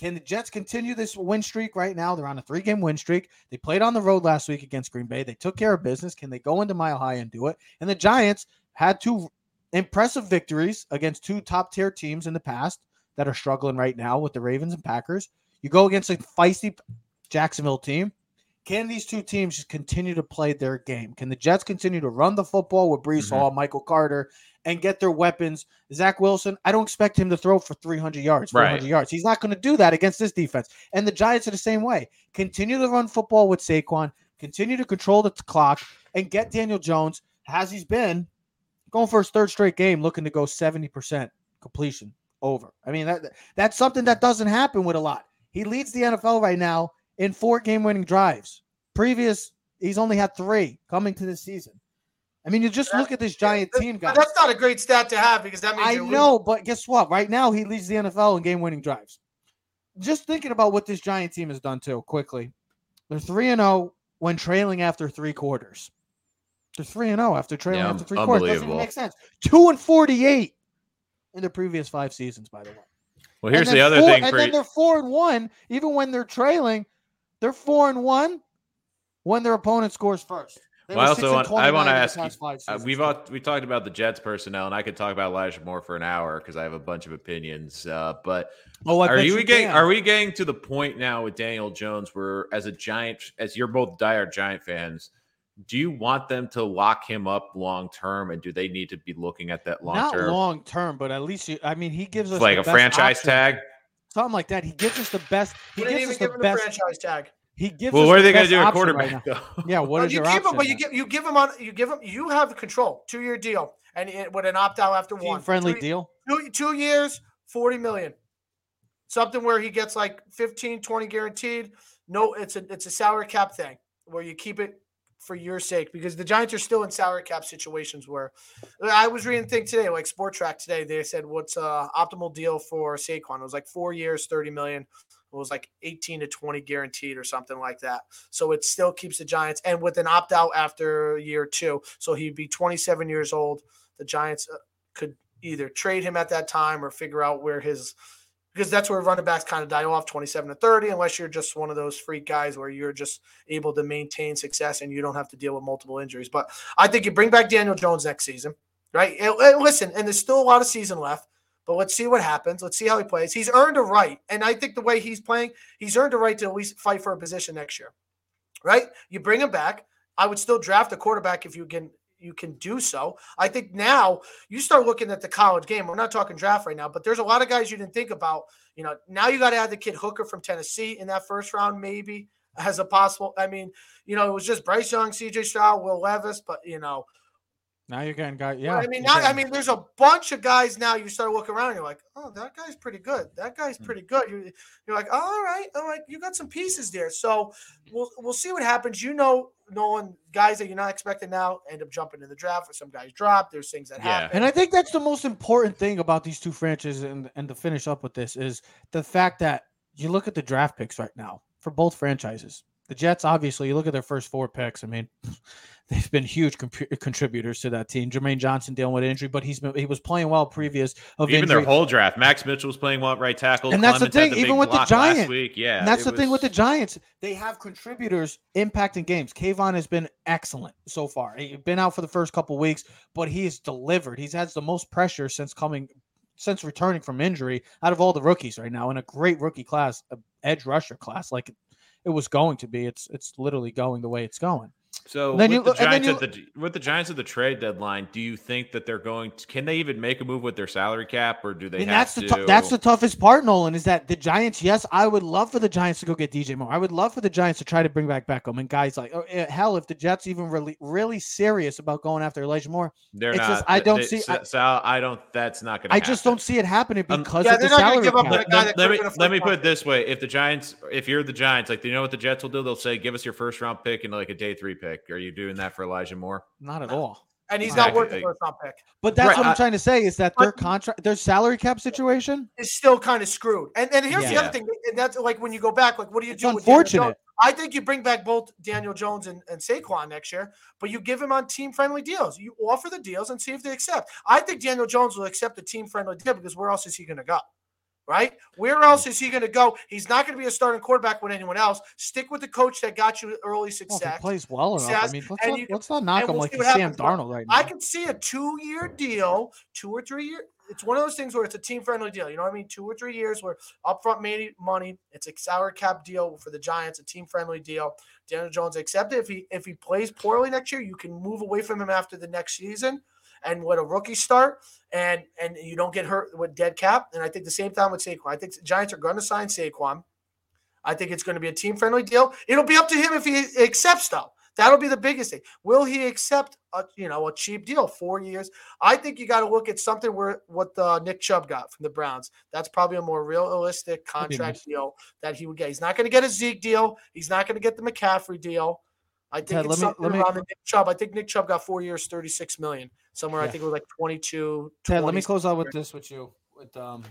Can the Jets continue this win streak right now? They're on a three game win streak. They played on the road last week against Green Bay. They took care of business. Can they go into Mile High and do it? And the Giants had two impressive victories against two top tier teams in the past that are struggling right now with the Ravens and Packers. You go against a feisty Jacksonville team. Can these two teams just continue to play their game? Can the Jets continue to run the football with Breece Mhm. Hall, Michael Carter, and get their weapons? Zach Wilson, I don't expect him to throw for 300 yards, 400 Right. yards. He's not going to do that against this defense. And the Giants are the same way. Continue to run football with Saquon, continue to control the clock, and get Daniel Jones, as he's been, going for his third straight game, looking to go 70% completion over. I mean, that that's something that doesn't happen with a lot. He leads the NFL right now in four game winning drives. Previous, he's only had three coming to this season. I mean, you just look at this giant team, But guys. that's not a great stat to have because that means I you're losing. know, but guess what? Right now, he leads the NFL in game winning drives. Just thinking about what this giant team has done too, quickly. They're 3 and 0 when trailing after three quarters. They're 3 and 0 after trailing Yeah, after three quarters. Doesn't even make sense. 2 and 48 in the previous five seasons, by the way. Well, here's the other four- thing And for then you. they're four and one, even when they're trailing. They're four and one when their opponent scores first. They Well, I also want- I wanna ask you, Uh, we've all, we talked about the Jets personnel, and I could talk about Elijah Moore for an hour because I have a bunch of opinions. Uh, but oh, I are bet you, getting are we getting to the point now with Daniel Jones where, as a Giant, as you're both diehard Giant fans, do you want them to lock him up long term, and do they need to be looking at that long term? not long term, but at least you, I mean, he gives us like a franchise option. tag? Something like that. He gives us the best. He gives us the him best. franchise tag. He gives. Well, us what are they going to do at option right quarterback? now. though? Yeah, what Well, is you your keep option? him, but you give you give him on you give him you have the control two year deal and it, with an opt out after one Team-friendly two, deal. two, two years 40 million something where he gets like 15 20 guaranteed no it's a it's a salary cap thing where you keep it for your sake because the giants are still in salary cap situations where i was reading thing today like sport track today they said what's uh optimal deal for Saquon? It was like four years 30 million. It was like 18 to 20 guaranteed or something like that. So it still keeps the giants and with an opt-out after year two so he'd be 27 years old. The giants uh, could either trade him at that time or figure out where his because that's where running backs kind of die off 27 to 30 unless you're just one of those freak guys where you're just able to maintain success and you don't have to deal with multiple injuries. But i think you bring back daniel jones next season right? And, and listen and there's still a lot of season left but let's see what happens. Let's see how he plays. He's earned a right and i think the way he's playing he's earned a right to at least fight for a position next year right? You bring him back. I would still draft a quarterback if you can you can do so. I think now you start looking at the college game. We're not talking draft right now, but there's a lot of guys you didn't think about. You know, now you got to add the kid Hooker from Tennessee in that first round, maybe as a possible. I mean, you know, it was just Bryce Young, CJ Stroud, Will Levis, but you know, Now you're getting guy. Yeah, I mean, now, I mean, there's a bunch of guys now. You start looking around, you're like, oh, that guy's pretty good. That guy's Hmm. pretty good. You're, you're like, oh, all right, all right, you got some pieces there. So we'll we'll see what happens. You know, knowing guys that you're not expecting now end up jumping in the draft, or some guys drop. There's things that Yeah. happen. And I think that's the most important thing about these two franchises, and and to finish up with this is the fact that you look at the draft picks right now for both franchises. The Jets, obviously, you look at their first four picks. I mean, they've been huge compu- contributors to that team. Jermaine Johnson dealing with injury, but he's been he was playing well previous of Even injury. their whole draft, Max Mitchell was playing well right tackle. And that's the thing, big even with the Giants, yeah, And that's the thing with the Giants. They have contributors impacting games. Kayvon has been excellent so far. He's been out for the first couple weeks, but he has delivered. He's had the most pressure since coming since returning from injury out of all the rookies right now in a great rookie class, a edge rusher class. Like it was going to be. It's it's literally going the way it's going. So then with you the look- then Giants you at the with the Giants at the trade deadline, do you think that they're going? To, can they even make a move with their salary cap, or do they? and have that's the to, that's the toughest part, Nolan, is that the Giants. Yes, I would love for the Giants to go get DJ Moore. I would love for the Giants to try to bring back Beckham and guys like oh, eh, hell. If the Jets even really really serious about going after Elijah Moore, They're it's not. just- I don't they- see- Sa- I- Sal, I don't. That's not going to. I just don't see it happening Um, because yeah, of the they're not gonna salary give up cap. on a Let, guy let- that let could've me let me put it this way: if the Giants, if you're the Giants, like, do you know what the Jets will do? They'll say, "Give us your first round pick and like a day three pick." Are you doing that for Elijah Moore? Not at all. and he's Exactly. not worth the first round pick. But that's Right, what I'm trying to say is that their contract, their salary cap situation. Is still kind of screwed. And and here's the other thing, and that's like when you go back, like what do you It's do? with unfortunate. I think you bring back both Daniel Jones and, and Saquon next year, but you give him on team friendly deals. You offer the deals and see if they accept. I think Daniel Jones will accept the team friendly deal because where else is he going to go? Right? Where else is he going to go? He's not going to be a starting quarterback with anyone else. Stick with the coach that got you early Well, he success. plays well enough, I mean, let's not, you- let's not knock him we'll like Sam Darnold right now. I can see a two year deal, two or three year. It's one of those things where it's a team friendly deal. You know what I mean? Two or three years where upfront money. It's a salary cap deal for the Giants, a team friendly deal. Daniel Jones accept it. If he if he plays poorly next year, you can move away from him after the next season and let a rookie start and and you don't get hurt with dead cap. And I think the same time with Saquon. I think the Giants are going to sign Saquon. I think it's going to be a team friendly deal. It'll be up to him if he accepts though. That'll be the biggest thing. Will he accept a you know a cheap deal, four years? I think you got to look at something where what uh, Nick Chubb got from the Browns. That's probably a more realistic contract nice. deal that he would get. He's not going to get a Zeke deal. He's not going to get the McCaffrey deal. I think Ted, it's me- something me- the Nick Chubb. I think Nick Chubb got four years, thirty six million somewhere. I think it was like 22. Ted, let me close out with this with you. With um,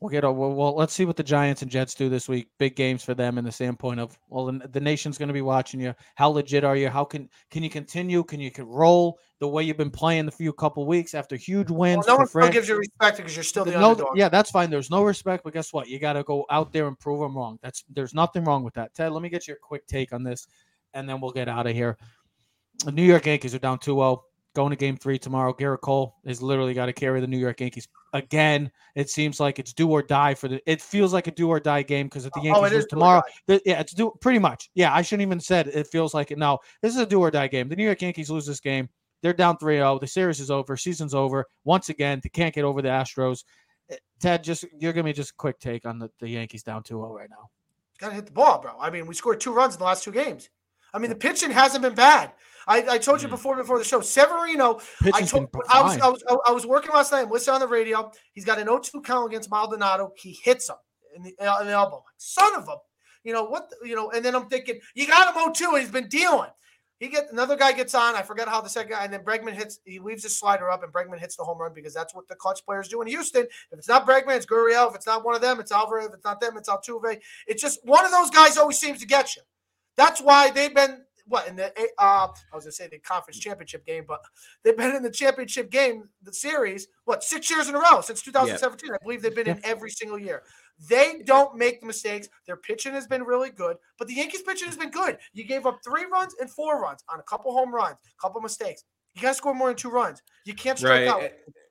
we'll get over. Well, let's see what the Giants and Jets do this week. Big games for them in the standpoint of well, the, the nation's going to be watching you. How legit are you? How can can you continue? Can you can roll the way you've been playing the few couple weeks after huge Well, wins? no for one still gives you respect because you're still the no, underdog. yeah, that's fine. There's no respect, but guess what? You got to go out there and prove them wrong. That's there's nothing wrong with that. Ted, let me get your quick take on this, and then we'll get out of here. The New York Yankees are down 2-0, going to Game Three tomorrow. Gerrit Cole has literally got to carry the New York Yankees again. It seems like it's do or die for the. It feels like a do or die game because if the Yankees Oh, lose is do or tomorrow, the- yeah, it's do pretty much. Yeah, I shouldn't even said it feels like it. No, this is a do or die game. The New York Yankees lose this game. They're down 3-0. The series is over. Season's over. Once again, they can't get over the Astros. Eh, Ted, just you're giving me just a quick take on the, the Yankees down 2-0 right now. got to hit the ball, bro. I mean, we scored two runs in the last two games. I mean, the pitching hasn't been bad. I, I told you Mhm. before before the show, Severino. I told I was. I was I was working last night. I'm listening on the radio. He's got an 0-2 count against Maldonado. He hits him in the, in the elbow. Like, Son of a, you know what? the- You know, and then I'm thinking, you got him 0-2, and he's been dealing. He get another guy gets on. I forget how the second guy, and then Bregman hits. He leaves his slider up, and Bregman hits the home run because that's what the clutch players do in Houston. If it's not Bregman, it's Gurriel. If it's not one of them, it's Alvarez. If it's not them, it's Altuve. It's just one of those guys always seems to get you. That's why they've been what in the uh, I was gonna say the conference championship game, but they've been in the championship game, the series, what six years in a row since 2017. I believe they've been in every single year. They don't make the mistakes. Their pitching has been really good, but the Yankees pitching has been good. You gave up three runs and four runs on a couple home runs, couple mistakes. You got to score more than two runs. You can't strike Right. out.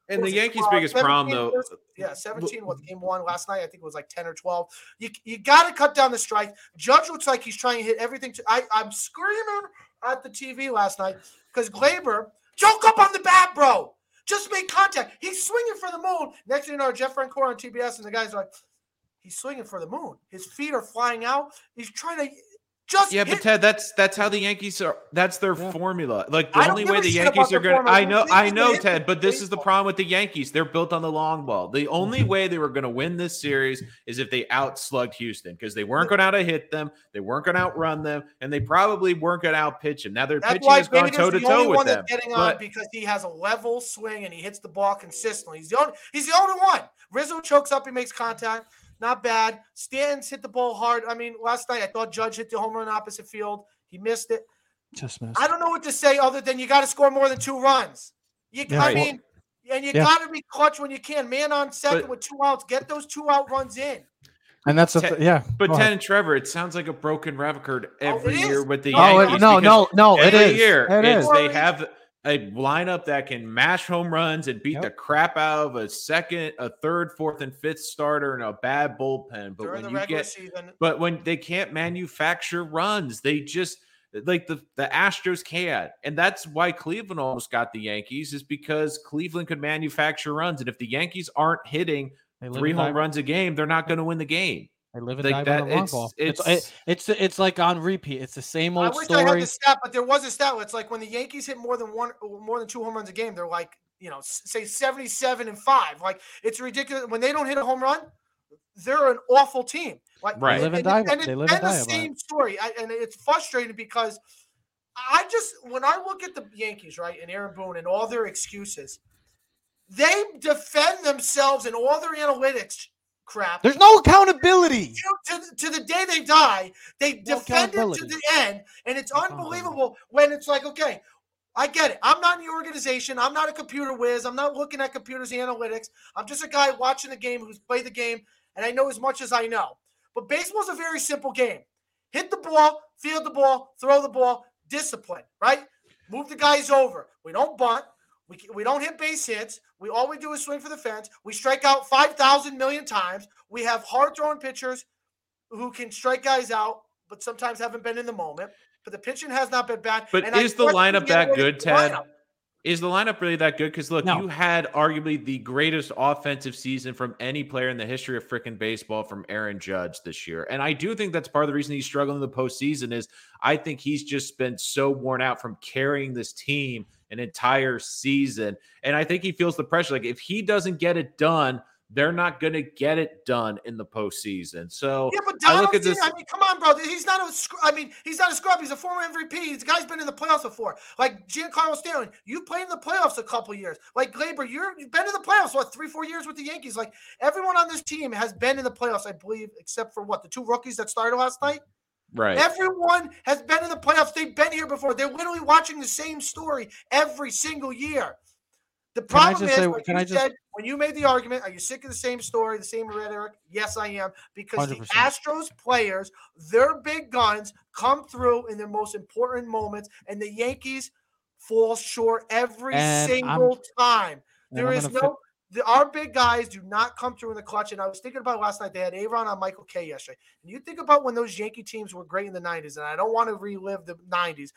And the Yankees' uh, biggest problem, though, versus- yeah, 17 was game one last night. I think it was like 10 or 12. You you got to cut down the strike. Judge looks like he's trying to hit everything. To, I, I'm screaming at the TV last night because Gleyber, choke up on the bat, bro. Just make contact. He's swinging for the moon. Next thing you know, Jeff Francoeur on TBS, and the guy's are like, he's swinging for the moon. His feet are flying out. He's trying to just Yeah, but Ted, that's that's how the Yankees are. That's their Yeah. formula. Like the only way the Yankees are going. to. I know, I know, hit Ted. But this is the problem with the Yankees. They're built on the long ball. The only mm-hmm. way they were going to win this series is if they outslugged Houston because they weren't going to out hit them, they weren't going to outrun them, and they probably weren't going to outpitch them. Now their That's pitching why has gone toe to toe with them. getting on because he has a level swing and he hits the ball consistently. He's the only he's the only one. Rizzo chokes up, he makes contact. Not bad. Stanton's hit the ball hard. I mean, last night I thought Judge hit the home run opposite field. He missed it. Just missed. I don't know what to say other than you got to score more than two runs. You, Yeah, I well- mean, and you Yeah. got to be clutch when you can. Man on second But- with two outs. Get those two out runs in. And that's a th- yeah. but go ahead. Ted and Trevor, it sounds like a broken record Oh, every it year with the oh, No, Oh Yankees. it, no, because no, no! it every is. Year, it is. is. they have a lineup that can mash home runs and beat Yep. the crap out of a second, a third, fourth, and fifth starter and a bad bullpen. But During when the you get season, but when they can't manufacture runs, they just like the the Astros can't, and that's why Cleveland almost got the Yankees is because Cleveland could manufacture runs, and if the Yankees aren't hitting three home runs a game, they're not going to win the game. They live and Like die by the long it's ball. it's, It's, it- it's it's like on repeat. It's the same old I old wish I had story. the stat, but there was a stat. It's like when the Yankees hit more than one, more than two home runs a game, they're like, you know, say seventy-seven and five. Like it's ridiculous when they don't hit a home run. They're an awful team. Like Right. They live and and, die- and they live been and the die about same story, I, and it's frustrating because I just when I look at the Yankees, right, and Aaron Boone and all their excuses, they defend themselves and all their analytics crap There's no accountability. to, to, the day they die, they No defend it to the end, and it's unbelievable when it's like, okay, I get it. I'm not in the organization. I'm not a computer whiz. I'm not looking at computers analytics. I'm just a guy watching the game who's played the game, and I know as much as I know. But baseball's a very simple game: hit the ball, field the ball, throw the ball, discipline. Right? Move the guys over. We don't bunt. We, we don't hit base hits. We all we do is swing for the fence. We strike out 5,000 million times. We have hard throwing pitchers who can strike guys out, but sometimes haven't been in the moment. But the pitching has not been bad. But And I is the lineup that good, of Ted? lineup. Is the lineup really that good? Because look, No. you had arguably the greatest offensive season from any player in the history of freaking baseball from Aaron Judge this year. And I do think that's part of the reason he's struggling in the postseason is I think he's just been so worn out from carrying this team an entire season. And I think he feels the pressure. Like if he doesn't get it done, they're not going to get it done in the postseason. So Yeah, but I look Donaldson, at this. I mean, come on, bro. He's not a. I mean, he's not a scrub. He's a former MVP. The guy's been in the playoffs before. Like Giancarlo Stanton, you played in the playoffs a couple years. Like Gleyber, you're, you've been in the playoffs what three, four years with the Yankees. Like everyone on this team has been in the playoffs, I believe, except for what the two rookies that started last night. Right. Everyone has been in the playoffs. They've been here before. They're literally watching the same story every single year. The problem is, say- can you I just- said, when you made the argument, are you sick of the same story, the same rhetoric? Yes, I am. Because the 100%. Astros players, their big guns, come through in their most important moments, and the Yankees fall short every And single time. And There I'm is no. The, our big guys do not come through in the clutch. And I was thinking about last night. They had Aaron on Michael Kay yesterday. And you think about when those Yankee teams were great in the 90s. And I don't want to relive the 90s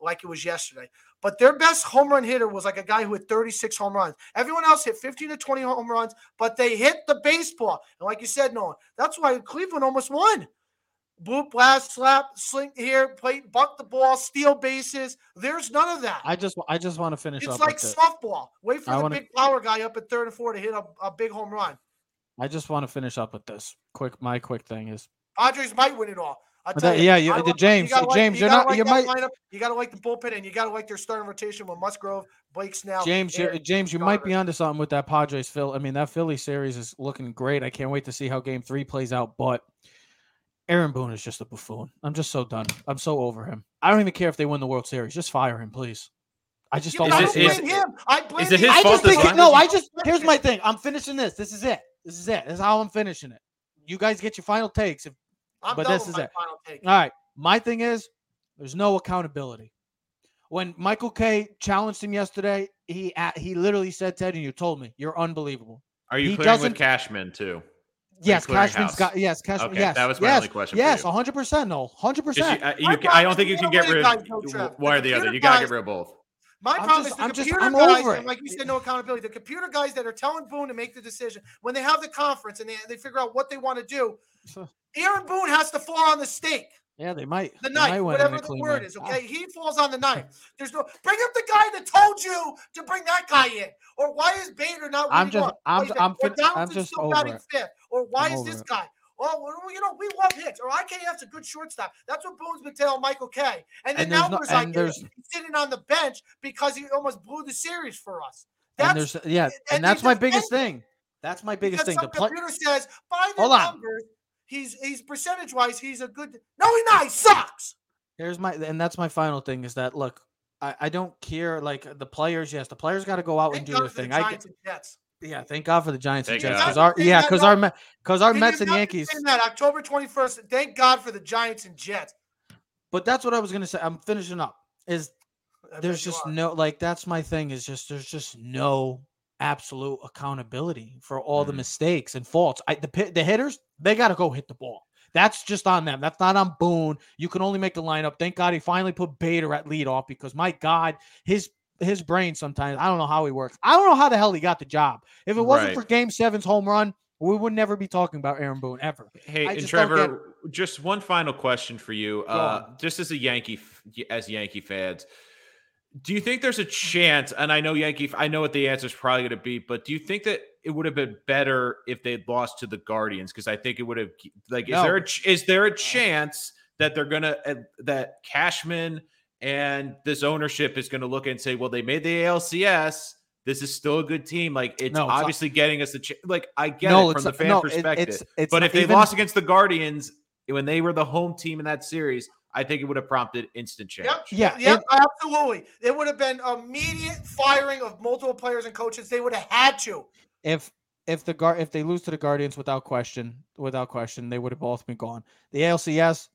like it was yesterday. But their best home run hitter was like a guy who had 36 home runs. Everyone else hit 15 to 20 home runs, but they hit the baseball. And like you said, Nolan, that's why Cleveland almost won. Boop, blast, slap, sling here, plate, bunt the ball, steal bases. There's none of that. I just I just want to finish It's up like with this. softball. Wait for I the wanna- big power guy up at third and four to hit a, a big home run. I just want to finish up with this. Quick, my quick thing is Padres might win it all. I But tell that- you, yeah, you- the love- James- like- James, you you're gotta not- like you might- lineup. You got to like the bullpen, and you got to like their starting rotation with Musgrove, Blake Snell. James. you're- James, you might be onto something with that Padres Phil. I mean, that Philly series is looking great. I can't wait to see how Game Three plays out. But Aaron Boone is just a buffoon. I'm just so done. I'm so over him. I don't even care if they win the World Series. Just fire him, please. I just don't but I want it- to don't see blame him. I blame is it his I fault just think long no. I just here's my thing. I'm finishing this. This is it. This is it. This is how I'm finishing it. You guys get your final takes. If, I'm but this is my it. final take. all right, my thing is there's no accountability. When Michael Kay challenged him yesterday, he a- he literally said, "Ted, and you told me you're unbelievable." Are you he clearing doesn't- with Cashman too? Yes, Cashman's got yes, Cashman. Okay, yes, that was my yes, only question for Yes, 100 percent. No, 100 Just you- percent. uh, My you ca- I don't think you can get rid of guys, one or The the other. You gotta get rid of both. My I'm problem just- is the I'm just- computer I'm guys, over and like you said, no accountability. The computer guys that are telling Boone to make the decision when they have the conference and they, they figure out what they want to do. Aaron Boone has to fall on the stake. Yeah, they might. the knife, win in a whatever the word is. Ah, Okay, he falls on the knife. There's no bring up the guy that told you to bring that guy in, or why is Bader not? I'm just-? I'm- I'm or fin- I'm just still over batting it. fifth, or why I'm is this it. guy? Oh, well, you know, we love hits, or IKF's a good shortstop. That's what Boone's been telling Michael Kay. And then And now no- there's like there's- sitting on the bench because he almost blew the series for us. and That's there's yeah, and and that's my biggest it. thing. That's my biggest because thing. some The play, computer says by the Hold on. Numbers, he's he's percentage wise, he's a good. No, he's not. He sucks. Here's my and that's my final thing is that look, I, I don't care like the players. Yes, the players got to go out and do God their for the thing. I Giants and Jets. yeah, thank God for the Giants and Jets because our yeah because our because our Mets and Yankees. saying That October twenty first. Thank God for the Giants and Jets. But that's what I was gonna say. I'm finishing up. Is I there's just no like that's my thing is just there's just no absolute accountability for all the Mm. mistakes and faults. I the the hitters they got to go hit the ball. That's just on them. That's not on Boone. You can only make the lineup. Thank God he finally put Bader at leadoff because my God, his his brain sometimes I don't know how he works. I don't know how the hell he got the job. If it wasn't Right. for Game Seven's home run, we would never be talking about Aaron Boone ever. Hey, I and just Trevor, just one final question for you. Uh, just as a Yankee, as Yankee fans, do you think there's a chance? And I know Yankee, I know what the answer is probably going to be, but do you think that it would have been better if they'd lost to the Guardians? Because I think it would have. Like, is No. there a is there a chance that they're gonna uh, that Cashman and this ownership is going to look and say, well, they made the ALCS. This is still a good team. Like it's No, it's not- obviously getting us a ch- like I get no, it from the fan no, it- perspective. it's, it's But not if they even- lost against the Guardians when they were the home team in that series, I think it would have prompted instant change. Yep. Yeah, Yep. it- absolutely. It would have been immediate firing of multiple players and coaches. They would have had to. if if the guard if they lose to the Guardians without question, without question, they would have both been gone. The ALCS,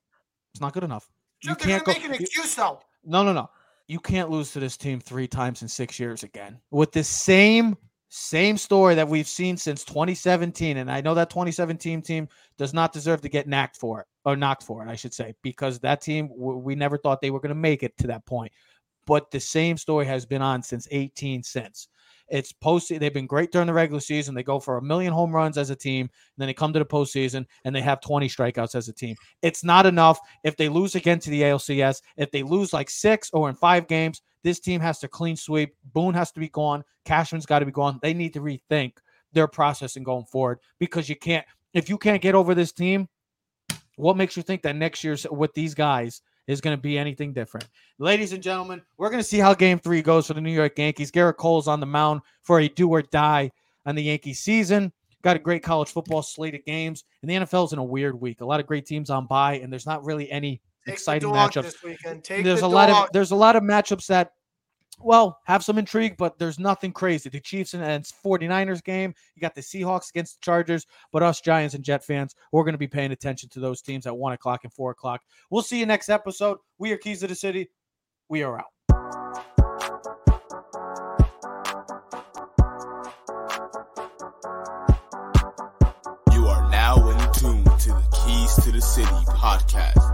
it's not good enough. You They're gonna can't go. make an you- excuse though. no, no, no. You can't lose to this team three times in six years again with the same same story that we've seen since 2017. And I know that 2017 team does not deserve to get knocked for it or knocked for it, I should say, because that team we never thought they were going to make it to that point. But the same story has been on since 18 since. It's post. They've been great during the regular season. They go for a million home runs as a team. Then they come to the postseason and they have 20 strikeouts as a team. It's not enough if they lose again to the ALCS. If they lose like six or in five games, this team has to clean sweep. Boone has to be gone. Cashman's got to be gone. They need to rethink their process and going forward because you can't. If you can't get over this team, what makes you think that next year's with these guys is going to be anything different? Ladies and gentlemen, we're going to see how game three goes for the New York Yankees. Gerrit Cole's on the mound for a do or die on the Yankee season. Got a great college football slate of games, and the NFL's in a weird week. A lot of great teams on by, and there's not really any exciting the matchups. this weekend. Take There's the a lot of there's a lot of matchups that well have some intrigue, but there's nothing crazy. The Chiefs and, and 49ers game, you got the Seahawks against the Chargers, but us Giants and Jet fans, we're going to be paying attention to those teams at one o'clock and four o'clock. We'll see you next episode. We are Keys to the City. We are out. You are now in tune to the Keys to the City podcast.